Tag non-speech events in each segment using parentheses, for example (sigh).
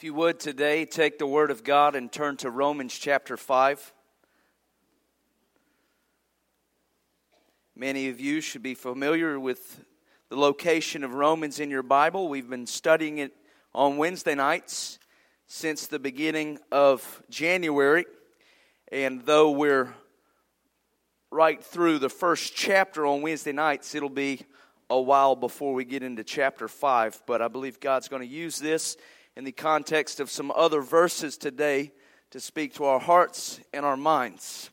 If you would today, take the Word of God and turn to Romans chapter 5. Many of you should be familiar with the location of Romans in your Bible. We've been studying it on Wednesday nights since the beginning of January. And though we're right through the first chapter on Wednesday nights, it'll be a while before we get into chapter 5. But I believe God's going to use this in the context of some other verses today to speak to our hearts and our minds.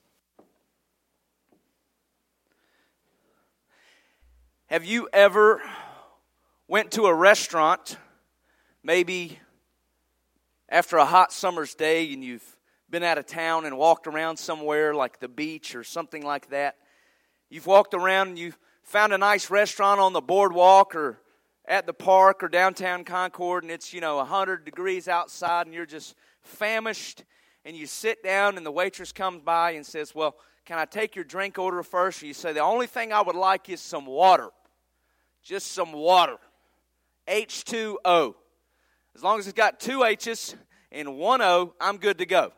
Have you ever went to a restaurant, maybe after a hot summer's day, and you've been out of town and walked around somewhere like the beach or something like that? You've walked around and you found a nice restaurant on the boardwalk or at the park or downtown Concord and it's, you know, 100 degrees outside and you're just famished and you sit down and the waitress comes by and says, Well, can I take your drink order first? And you say, The only thing I would like is some water. Just some water. H2O. As long as it's got two H's and one O, I'm good to go.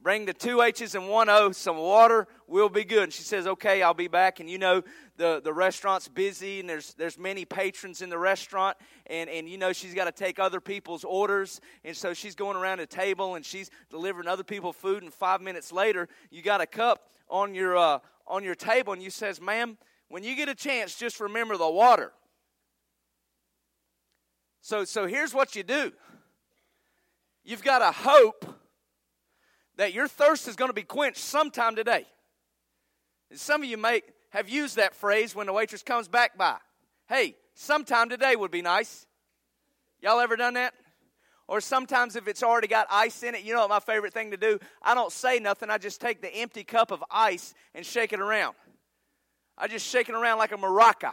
Bring the two H's and one O, some water, we'll be good. And she says, Okay, I'll be back. And you know, the, the restaurant's busy and there's, there's many patrons in the restaurant. And, and you know, she's got to take other people's orders. And so she's going around a table and she's delivering other people food. And five minutes later, you got a cup on your, uh, on your table and you says, Ma'am, when you get a chance, just remember the water. So, so here's what you do you've got to hope that your thirst is going to be quenched sometime today. And some of you may have used that phrase when the waitress comes back by. Hey, sometime today would be nice. Y'all ever done that? Or sometimes if it's already got ice in it, you know what my favorite thing to do? I don't say nothing. I just take the empty cup of ice and shake it around. I just shake it around like a maraca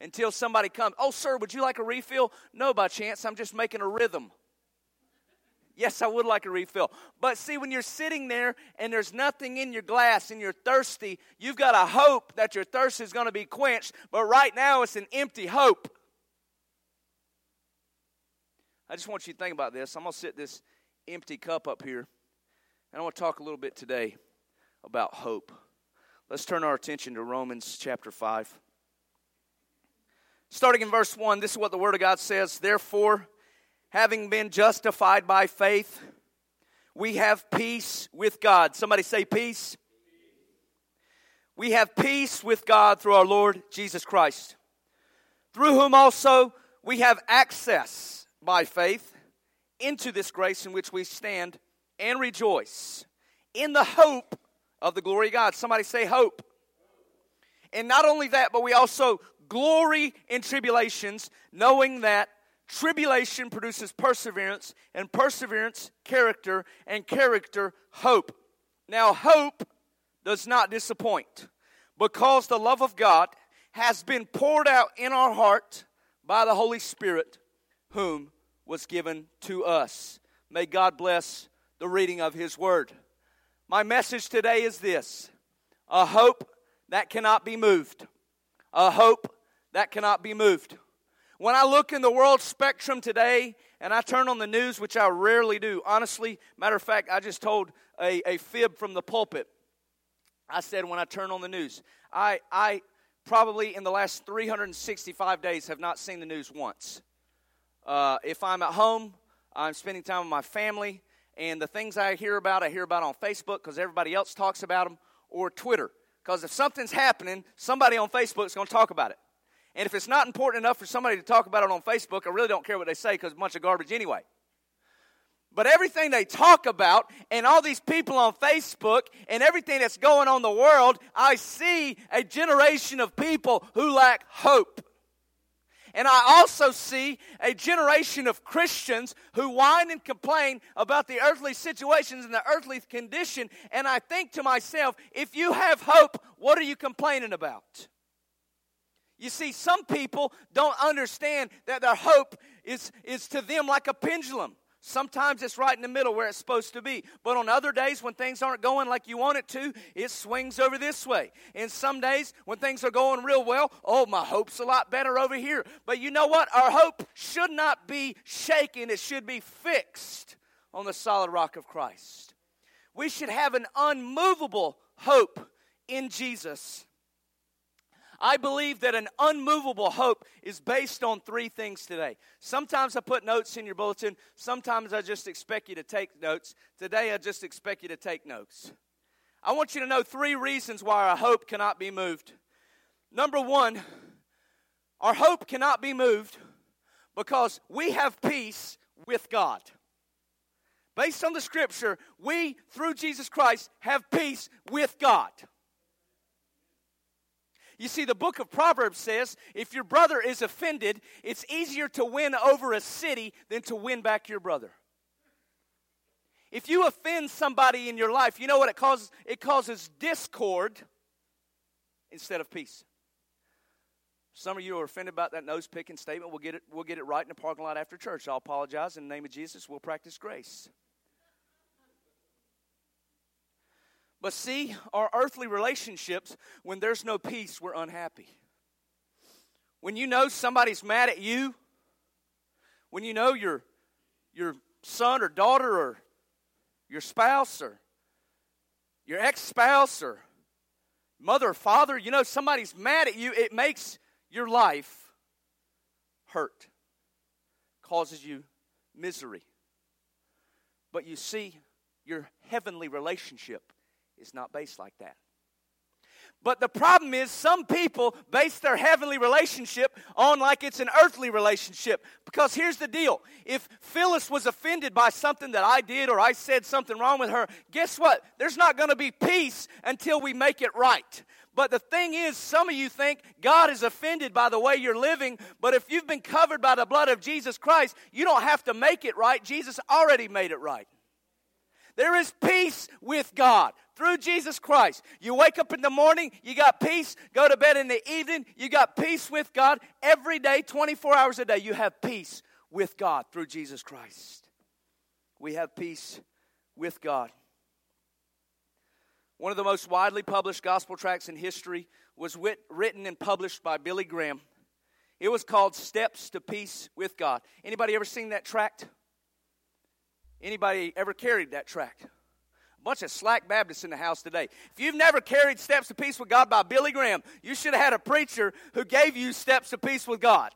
until somebody comes. Oh, sir, would you like a refill? No, by chance. I'm just making a rhythm. Yes, I would like a refill. But see, when you're sitting there and there's nothing in your glass and you're thirsty, you've got a hope that your thirst is going to be quenched. But right now, it's an empty hope. I just want you to think about this. I'm going to sit this empty cup up here, and I want to talk a little bit today about hope. Let's turn our attention to Romans chapter 5. Starting in verse 1, this is what the Word of God says. Therefore, having been justified by faith, we have peace with God. Somebody say peace. We have peace with God through our Lord Jesus Christ, through whom also we have access by faith into this grace in which we stand and rejoice in the hope of the glory of God. Somebody say hope. And not only that, but we also glory in tribulations, knowing that Tribulation produces perseverance, and perseverance, character, and character, hope. Now, hope does not disappoint because the love of God has been poured out in our heart by the Holy Spirit, whom was given to us. May God bless the reading of His Word. My message today is this a hope that cannot be moved. A hope that cannot be moved. When I look in the world spectrum today and I turn on the news, which I rarely do, honestly, matter of fact, I just told a, a fib from the pulpit. I said when I turn on the news, I, I probably in the last 365 days have not seen the news once. Uh, if I'm at home, I'm spending time with my family, and the things I hear about, I hear about on Facebook because everybody else talks about them, or Twitter. Because if something's happening, somebody on Facebook is going to talk about it. And if it's not important enough for somebody to talk about it on Facebook, I really don't care what they say because it's a bunch of garbage anyway. But everything they talk about, and all these people on Facebook, and everything that's going on in the world, I see a generation of people who lack hope. And I also see a generation of Christians who whine and complain about the earthly situations and the earthly condition. And I think to myself, if you have hope, what are you complaining about? You see, some people don't understand that their hope is, is to them like a pendulum. Sometimes it's right in the middle where it's supposed to be. But on other days when things aren't going like you want it to, it swings over this way. And some days when things are going real well, oh, my hope's a lot better over here. But you know what? Our hope should not be shaken, it should be fixed on the solid rock of Christ. We should have an unmovable hope in Jesus. I believe that an unmovable hope is based on three things today. Sometimes I put notes in your bulletin, sometimes I just expect you to take notes. Today I just expect you to take notes. I want you to know three reasons why our hope cannot be moved. Number one, our hope cannot be moved because we have peace with God. Based on the scripture, we, through Jesus Christ, have peace with God. You see, the book of Proverbs says if your brother is offended, it's easier to win over a city than to win back your brother. If you offend somebody in your life, you know what it causes? It causes discord instead of peace. Some of you are offended about that nose picking statement. We'll get it, we'll get it right in the parking lot after church. I'll apologize in the name of Jesus. We'll practice grace. But see, our earthly relationships, when there's no peace, we're unhappy. When you know somebody's mad at you, when you know your, your son or daughter or your spouse or your ex spouse or mother or father, you know somebody's mad at you, it makes your life hurt, causes you misery. But you see, your heavenly relationship is not based like that. But the problem is, some people base their heavenly relationship on like it's an earthly relationship. Because here's the deal if Phyllis was offended by something that I did or I said something wrong with her, guess what? There's not going to be peace until we make it right. But the thing is, some of you think God is offended by the way you're living, but if you've been covered by the blood of Jesus Christ, you don't have to make it right. Jesus already made it right. There is peace with God through Jesus Christ. You wake up in the morning, you got peace. Go to bed in the evening, you got peace with God. Every day, 24 hours a day, you have peace with God through Jesus Christ. We have peace with God. One of the most widely published gospel tracts in history was wit- written and published by Billy Graham. It was called Steps to Peace with God. Anybody ever seen that tract? Anybody ever carried that tract? Bunch of slack Baptists in the house today. If you've never carried Steps to Peace with God by Billy Graham, you should have had a preacher who gave you Steps to Peace with God.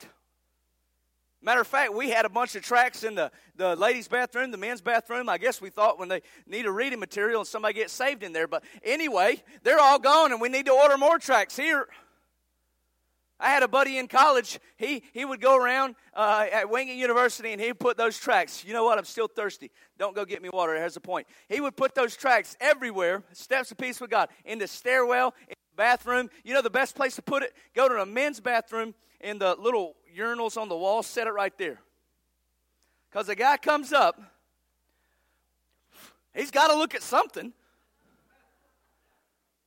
Matter of fact, we had a bunch of tracts in the, the ladies' bathroom, the men's bathroom. I guess we thought when they need a reading material and somebody gets saved in there. But anyway, they're all gone and we need to order more tracts here. I had a buddy in college. He, he would go around uh, at Wingate University and he'd put those tracts. You know what? I'm still thirsty. Don't go get me water. There's a point. He would put those tracts everywhere, steps of peace with God, in the stairwell, in the bathroom. You know the best place to put it? Go to a men's bathroom in the little urinals on the wall, set it right there. Because the guy comes up, he's got to look at something.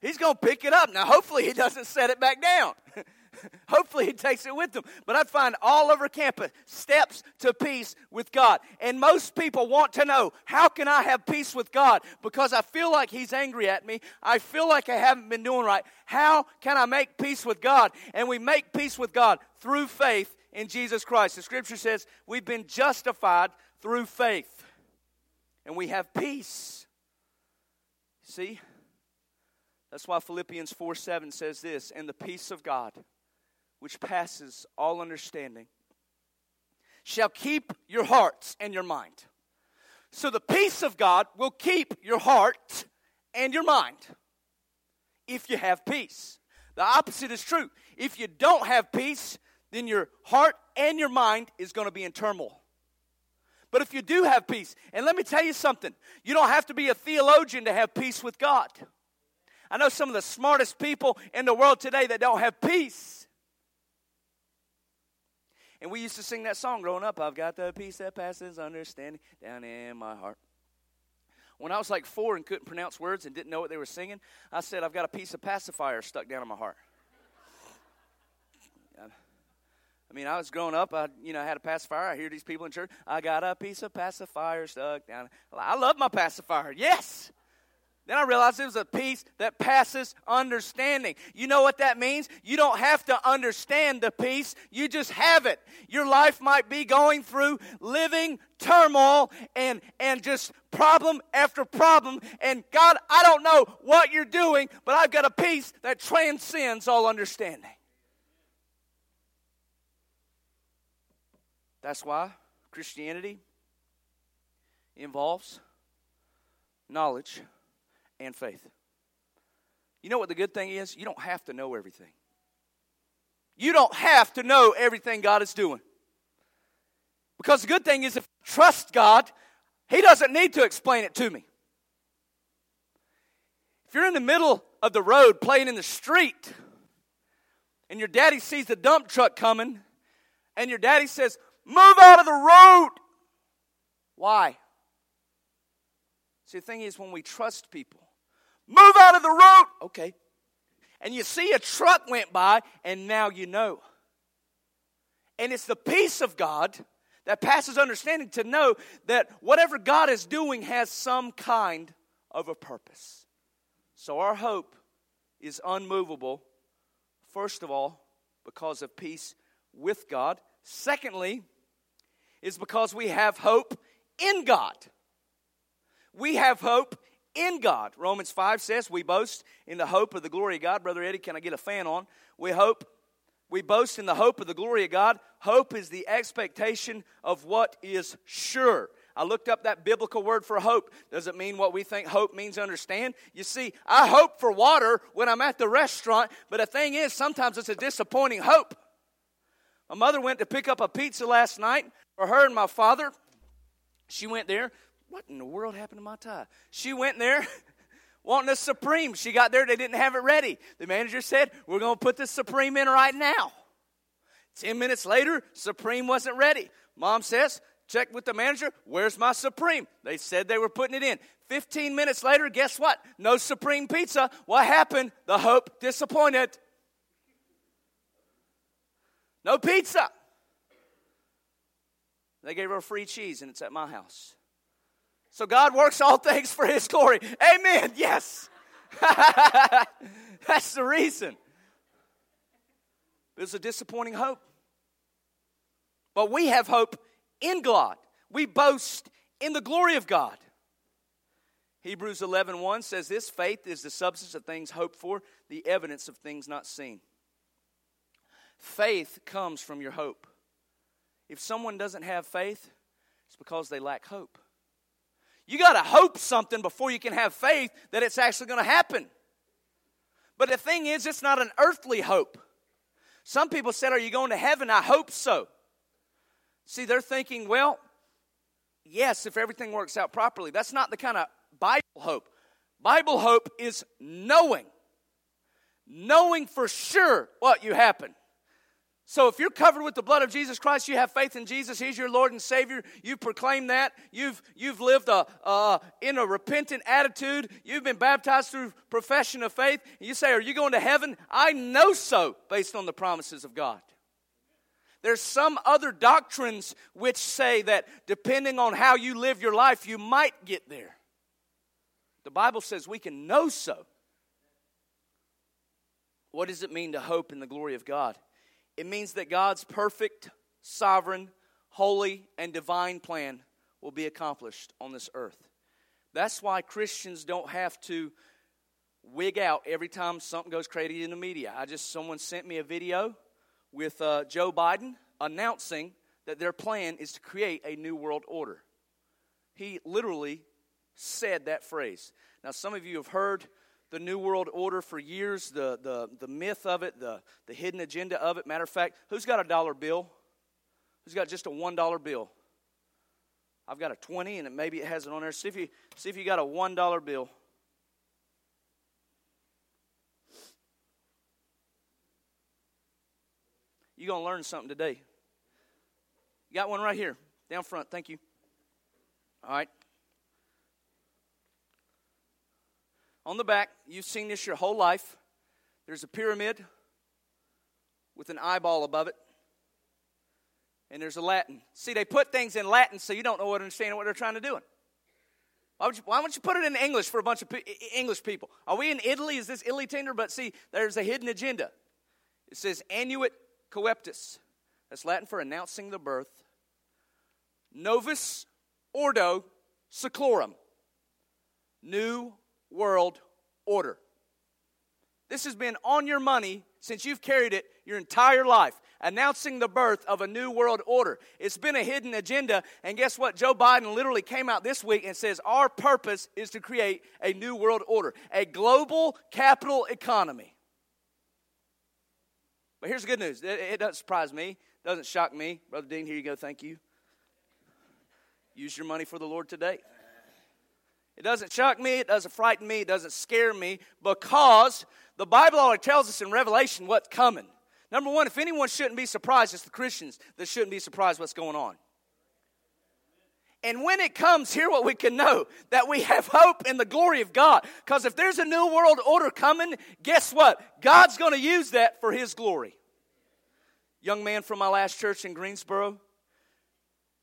He's going to pick it up. Now, hopefully, he doesn't set it back down. (laughs) (laughs) Hopefully, he takes it with him. But I find all over campus steps to peace with God. And most people want to know how can I have peace with God? Because I feel like he's angry at me. I feel like I haven't been doing right. How can I make peace with God? And we make peace with God through faith in Jesus Christ. The scripture says we've been justified through faith, and we have peace. See? That's why Philippians 4 7 says this, and the peace of God which passes all understanding, shall keep your hearts and your mind. So the peace of God will keep your heart and your mind if you have peace. The opposite is true. If you don't have peace, then your heart and your mind is going to be in turmoil. But if you do have peace, and let me tell you something, you don't have to be a theologian to have peace with God. I know some of the smartest people in the world today that don't have peace. And we used to sing that song growing up I've got the peace that passes understanding down in my heart. When I was like four and couldn't pronounce words and didn't know what they were singing, I said, I've got a piece of pacifier stuck down in my heart. (laughs) I mean, I was growing up. I, you know, I had a pacifier. I hear these people in church. I got a piece of pacifier stuck down. I love my pacifier. Yes. Then I realized it was a peace that passes understanding. You know what that means? You don't have to understand the peace, you just have it. Your life might be going through living turmoil and, and just problem after problem. And God, I don't know what you're doing, but I've got a peace that transcends all understanding. That's why Christianity involves knowledge and faith. You know what the good thing is? You don't have to know everything. You don't have to know everything God is doing. Because the good thing is, if I trust God, He doesn't need to explain it to me. If you're in the middle of the road playing in the street, and your daddy sees the dump truck coming, and your daddy says, Move out of the road. Why? See, the thing is, when we trust people, Move out of the road. Okay. And you see a truck went by, and now you know. And it's the peace of God that passes understanding to know that whatever God is doing has some kind of a purpose. So our hope is unmovable, first of all, because of peace with God. Secondly, is because we have hope in God. We have hope in God. Romans 5 says we boast in the hope of the glory of God. Brother Eddie, can I get a fan on? We hope, we boast in the hope of the glory of God. Hope is the expectation of what is sure. I looked up that biblical word for hope. Does it mean what we think hope means understand? You see, I hope for water when I'm at the restaurant, but the thing is, sometimes it's a disappointing hope. My mother went to pick up a pizza last night for her and my father. She went there, what in the world happened to my tie? She went there (laughs) wanting a Supreme. She got there, they didn't have it ready. The manager said, We're going to put the Supreme in right now. Ten minutes later, Supreme wasn't ready. Mom says, Check with the manager, where's my Supreme? They said they were putting it in. 15 minutes later, guess what? No Supreme pizza. What happened? The hope disappointed. No pizza. They gave her free cheese, and it's at my house. So God works all (laughs) things for His glory. Amen. Yes. (laughs) That's the reason. It's a disappointing hope. But we have hope in God. We boast in the glory of God. Hebrews 11 1 says this faith is the substance of things hoped for, the evidence of things not seen. Faith comes from your hope. If someone doesn't have faith, it's because they lack hope. You got to hope something before you can have faith that it's actually going to happen. But the thing is, it's not an earthly hope. Some people said, Are you going to heaven? I hope so. See, they're thinking, Well, yes, if everything works out properly. That's not the kind of Bible hope. Bible hope is knowing, knowing for sure what you happen. So if you're covered with the blood of Jesus Christ, you have faith in Jesus, He's your Lord and Savior, you proclaim that, you've, you've lived a, in a repentant attitude, you've been baptized through profession of faith, you say, Are you going to heaven? I know so, based on the promises of God. There's some other doctrines which say that depending on how you live your life, you might get there. The Bible says we can know so. What does it mean to hope in the glory of God? It means that God's perfect, sovereign, holy, and divine plan will be accomplished on this earth. That's why Christians don't have to wig out every time something goes crazy in the media. I just, someone sent me a video with uh, Joe Biden announcing that their plan is to create a new world order. He literally said that phrase. Now, some of you have heard the New World Order for years, the, the, the myth of it, the, the hidden agenda of it. Matter of fact, who's got a dollar bill? Who's got just a $1 bill? I've got a 20 and it, maybe it has it on there. See if you, see if you got a $1 bill. You're going to learn something today. You got one right here, down front. Thank you. All right. On the back, you've seen this your whole life. There's a pyramid with an eyeball above it. and there's a Latin. See, they put things in Latin so you don't know what understand what they're trying to do. Why, would you, why don't you put it in English for a bunch of English people? Are we in Italy? Is this Italy tender? But see, there's a hidden agenda. It says annuit coeptis. That's Latin for announcing the birth. Novus ordo seclorum. New world order. This has been on your money since you've carried it your entire life, announcing the birth of a new world order. It's been a hidden agenda, and guess what? Joe Biden literally came out this week and says our purpose is to create a new world order, a global capital economy. But here's the good news it, doesn't surprise me, doesn't shock me. Brother Dean, here you go, thank you. Use your money for the Lord today. It doesn't shock me, it doesn't frighten me, it doesn't scare me because the Bible already tells us in Revelation what's coming. Number one, if anyone shouldn't be surprised, it's the Christians that shouldn't be surprised what's going on. And when it comes, here what we can know that we have hope in the glory of God. Because if there's a new world order coming, guess what? God's going to use that for His glory. Young man from my last church in Greensboro,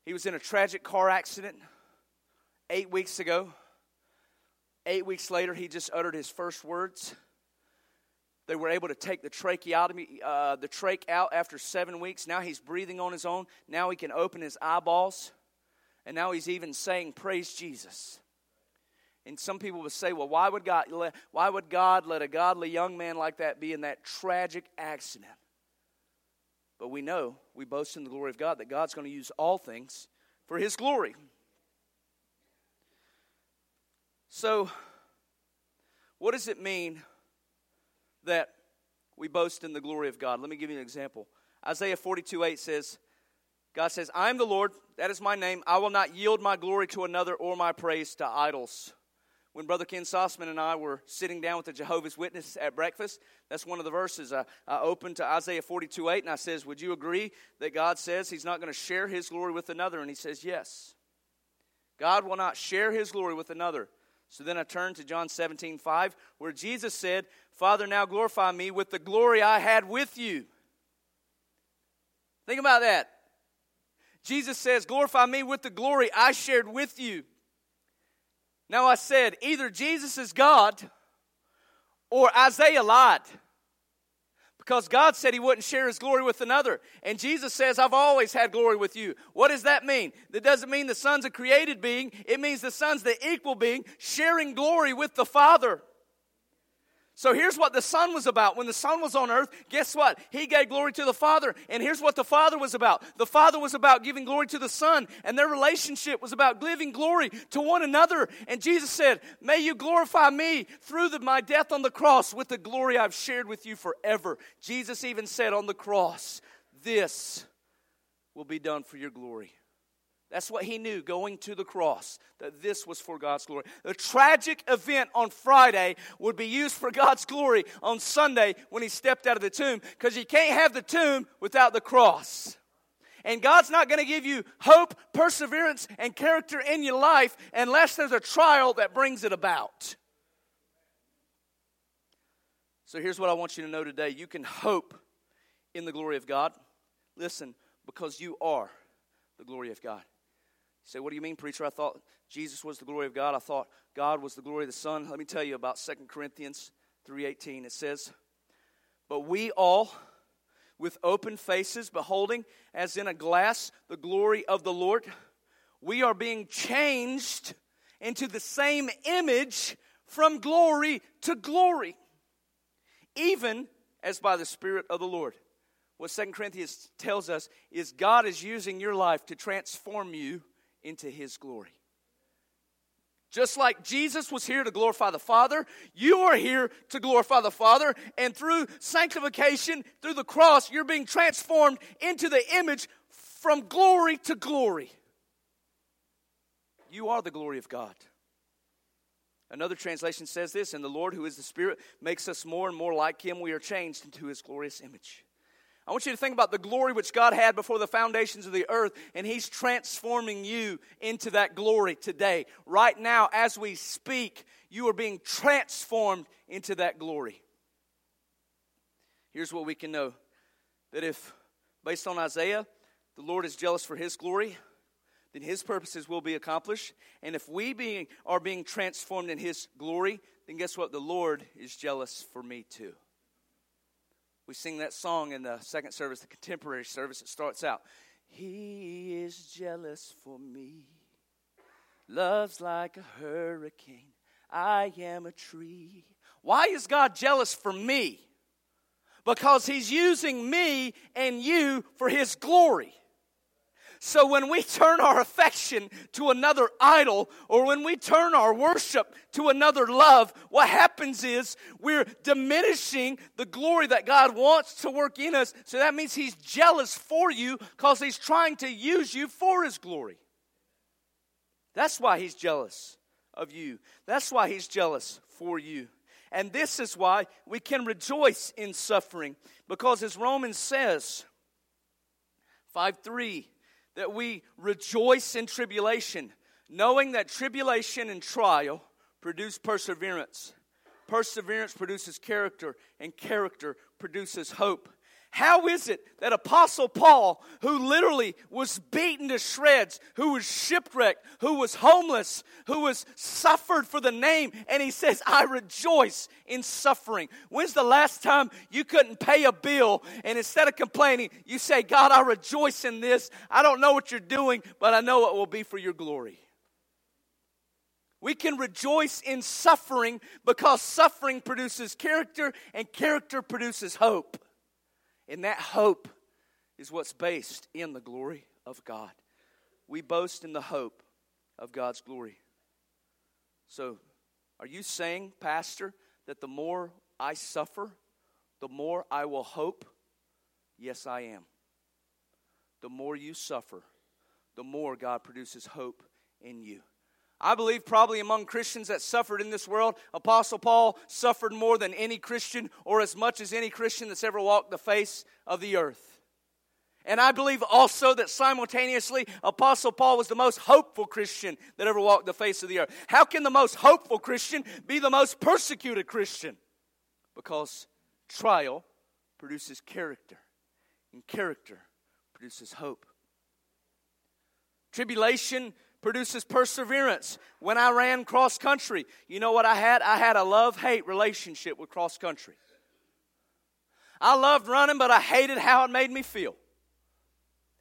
he was in a tragic car accident eight weeks ago. Eight weeks later, he just uttered his first words. They were able to take the tracheotomy, uh, the trach out after seven weeks. Now he's breathing on his own. Now he can open his eyeballs. And now he's even saying, Praise Jesus. And some people would say, well, why would, God let, why would God let a godly young man like that be in that tragic accident? But we know, we boast in the glory of God, that God's going to use all things for his glory. So, what does it mean that we boast in the glory of God? Let me give you an example. Isaiah 42 8 says, God says, I am the Lord, that is my name. I will not yield my glory to another or my praise to idols. When Brother Ken Sossman and I were sitting down with the Jehovah's Witness at breakfast, that's one of the verses. I, I opened to Isaiah 42 8 and I says, Would you agree that God says He's not going to share His glory with another? And He says, Yes. God will not share His glory with another. So then I turned to John 17, 5, where Jesus said, Father, now glorify me with the glory I had with you. Think about that. Jesus says, Glorify me with the glory I shared with you. Now I said, either Jesus is God or Isaiah lied. Because God said he wouldn't share his glory with another. And Jesus says, I've always had glory with you. What does that mean? That doesn't mean the Son's a created being, it means the Son's the equal being, sharing glory with the Father. So here's what the Son was about. When the Son was on earth, guess what? He gave glory to the Father. And here's what the Father was about. The Father was about giving glory to the Son, and their relationship was about giving glory to one another. And Jesus said, May you glorify me through the, my death on the cross with the glory I've shared with you forever. Jesus even said on the cross, This will be done for your glory. That's what he knew going to the cross, that this was for God's glory. The tragic event on Friday would be used for God's glory on Sunday when he stepped out of the tomb, because you can't have the tomb without the cross. And God's not going to give you hope, perseverance, and character in your life unless there's a trial that brings it about. So here's what I want you to know today you can hope in the glory of God. Listen, because you are the glory of God say, What do you mean, preacher? I thought Jesus was the glory of God. I thought God was the glory of the Son. Let me tell you about 2 Corinthians 3.18. It says, But we all, with open faces, beholding as in a glass the glory of the Lord, we are being changed into the same image from glory to glory, even as by the Spirit of the Lord. What Second Corinthians tells us is God is using your life to transform you into his glory. Just like Jesus was here to glorify the Father, you are here to glorify the Father. And through sanctification, through the cross, you're being transformed into the image from glory to glory. You are the glory of God. Another translation says this, and the Lord, who is the Spirit, makes us more and more like Him. We are changed into His glorious image. I want you to think about the glory which God had before the foundations of the earth, and He's transforming you into that glory today. Right now, as we speak, you are being transformed into that glory. Here's what we can know that if, based on Isaiah, the Lord is jealous for his glory, then his purposes will be accomplished. And if we being, are being transformed in his glory, then guess what? The Lord is jealous for me too. We sing that song in the second service, the contemporary service. It starts out, He is jealous for me, loves like a hurricane. I am a tree. Why is God jealous for me? Because He's using me and you for His glory. So when we turn our affection to another idol or when we turn our worship to another love, what happens is we're diminishing the glory that God wants to work in us. So that means He's jealous for you because He's trying to use you for His glory. That's why He's jealous of you. That's why He's jealous for you. And this is why we can rejoice in suffering because as Romans says, 5 3, that we rejoice in tribulation, knowing that tribulation and trial produce perseverance. Perseverance produces character, and character produces hope. How is it that Apostle Paul, who literally was beaten to shreds, who was shipwrecked, who was homeless, who was suffered for the name, and he says, I rejoice in suffering? When's the last time you couldn't pay a bill and instead of complaining, you say, God, I rejoice in this. I don't know what you're doing, but I know it will be for your glory. We can rejoice in suffering because suffering produces character and character produces hope. And that hope is what's based in the glory of God. We boast in the hope of God's glory. So, are you saying, Pastor, that the more I suffer, the more I will hope? Yes, I am. The more you suffer, the more God produces hope in you. I believe probably among Christians that suffered in this world, Apostle Paul suffered more than any Christian or as much as any Christian that's ever walked the face of the earth. And I believe also that simultaneously, Apostle Paul was the most hopeful Christian that ever walked the face of the earth. How can the most hopeful Christian be the most persecuted Christian? Because trial produces character, and character produces hope. Tribulation produces perseverance. When I ran cross country, you know what I had? I had a love hate relationship with cross country. I loved running, but I hated how it made me feel.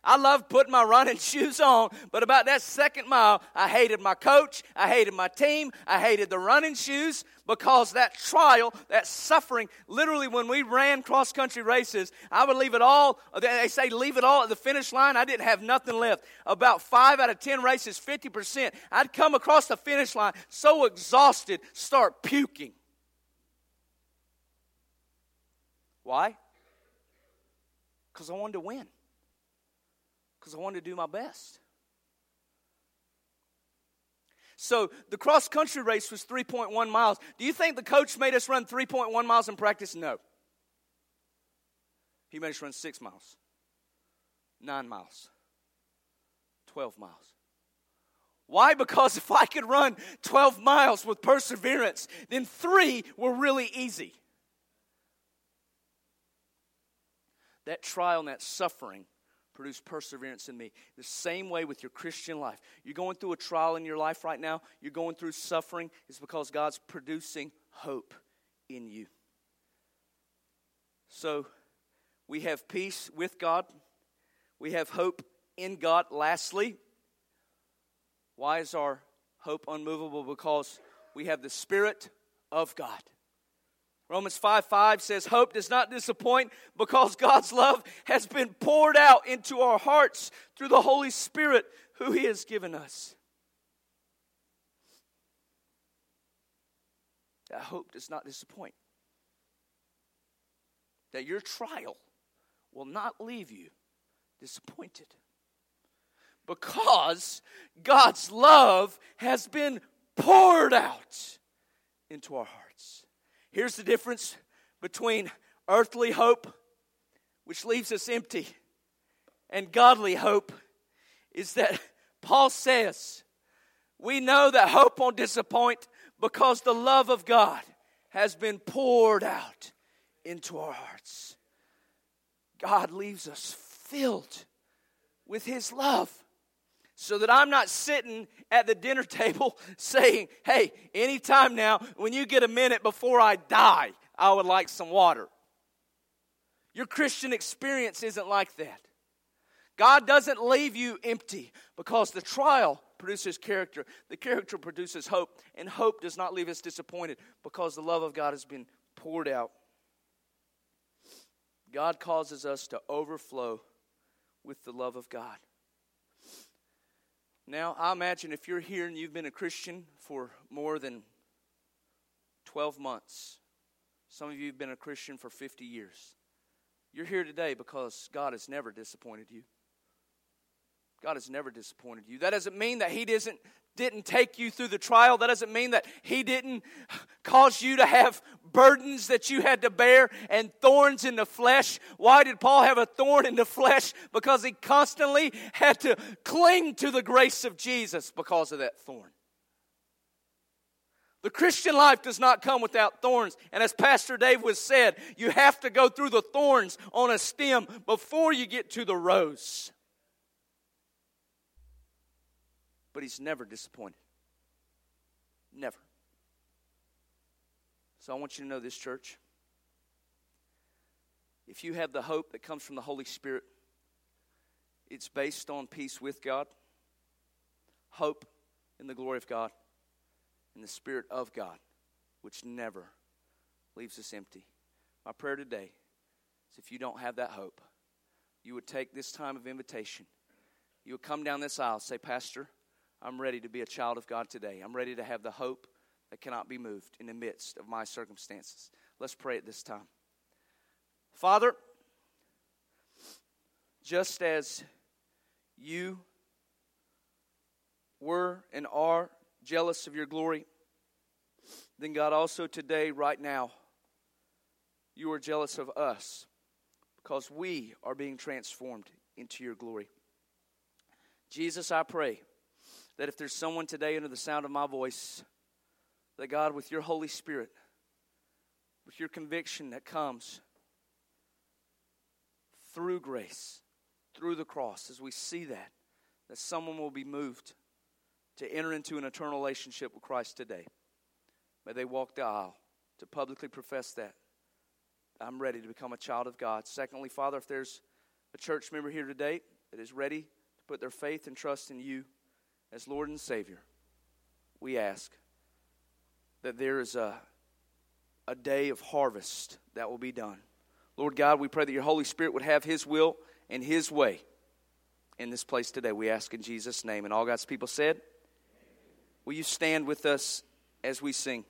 I loved putting my running (laughs) shoes on, but about that second mile, I hated my coach, I hated my team, I hated the running shoes because that trial, that suffering, literally when we ran cross country races, I would leave it all, they say leave it all at the finish line. I didn't have nothing left. About five out of 10 races, 50%, I'd come across the finish line so exhausted, start puking. Why? Because I wanted to win because I wanted to do my best. So the cross country race was 3.1 miles. Do you think the coach made us run 3.1 miles in practice? No. He made us run six miles, nine miles, 12 miles. Why? Because if I could run 12 miles with perseverance, then three were really easy. That trial and that suffering produce perseverance in me. The same way with your Christian life. You're going through a trial in your life right now, you're going through suffering, it's because God's producing hope in you. So, we have peace with God, we have hope in God. Lastly, why is our hope unmovable? Because we have the Spirit of God. Romans 5 5 says, Hope does not disappoint because God's love has been poured out into our hearts through the Holy Spirit who He has given us. That hope does not disappoint. That your trial will not leave you disappointed. Because God's love has been poured out into our hearts. Here's the difference between earthly hope, which leaves us empty, and godly hope is that Paul says, we know that hope won't disappoint because the love of God has been poured out into our hearts. God leaves us filled with His love. So that I'm not sitting at the dinner (laughs) table saying, hey, anytime now, when you get a minute before I die, I would like some water. Your Christian experience isn't like that. God doesn't leave you empty because the trial produces character. The character produces hope, and hope does not leave us disappointed because the love of God has been poured out. God causes us to overflow with the love of God. Now, I imagine if you're here and you've been a Christian for more than 12 months, some of you have been a Christian for 50 years. You're here today because God has never disappointed you. God has never disappointed you. That doesn't mean that He doesn't, didn't take you through the trial. That doesn't mean that He didn't cause you to have burdens that you had to bear and thorns in the flesh. Why did Paul have a thorn in the flesh? Because he constantly had to cling to the grace of Jesus because of that thorn. The Christian life does not come without thorns. And as Pastor Dave was said, you have to go through the thorns on a stem before you get to the rose. But he's never disappointed. Never. So I want you to know this, church. If you have the hope that comes from the Holy Spirit, it's based on peace with God, hope in the glory of God, and the Spirit of God, which never leaves us empty. My prayer today is if you don't have that hope, you would take this time of invitation. You would come down this aisle, say, Pastor, I'm ready to be a child of God today. I'm ready to have the hope that cannot be moved in the midst of my circumstances. Let's pray at this time. Father, just as you were and are jealous of your glory, then God also today, right now, you are jealous of us because we are being transformed into your glory. Jesus, I pray that if there's someone today under the sound of my voice, that God, with your Holy Spirit, with your conviction that comes through grace, through the cross, as we see that, that someone will be moved to enter into an eternal relationship with Christ today. May they walk the aisle to publicly profess that. I'm ready to become a child of God. Secondly, Father, if there's a church member here today that is ready to put their faith and trust in you as Lord and Savior, we ask that there is a, a day of harvest that will be done. Lord God, we pray that your Holy Spirit would have his will and his way in this place today. We ask in Jesus' name. And all God's people said, Will you stand with us as we sing?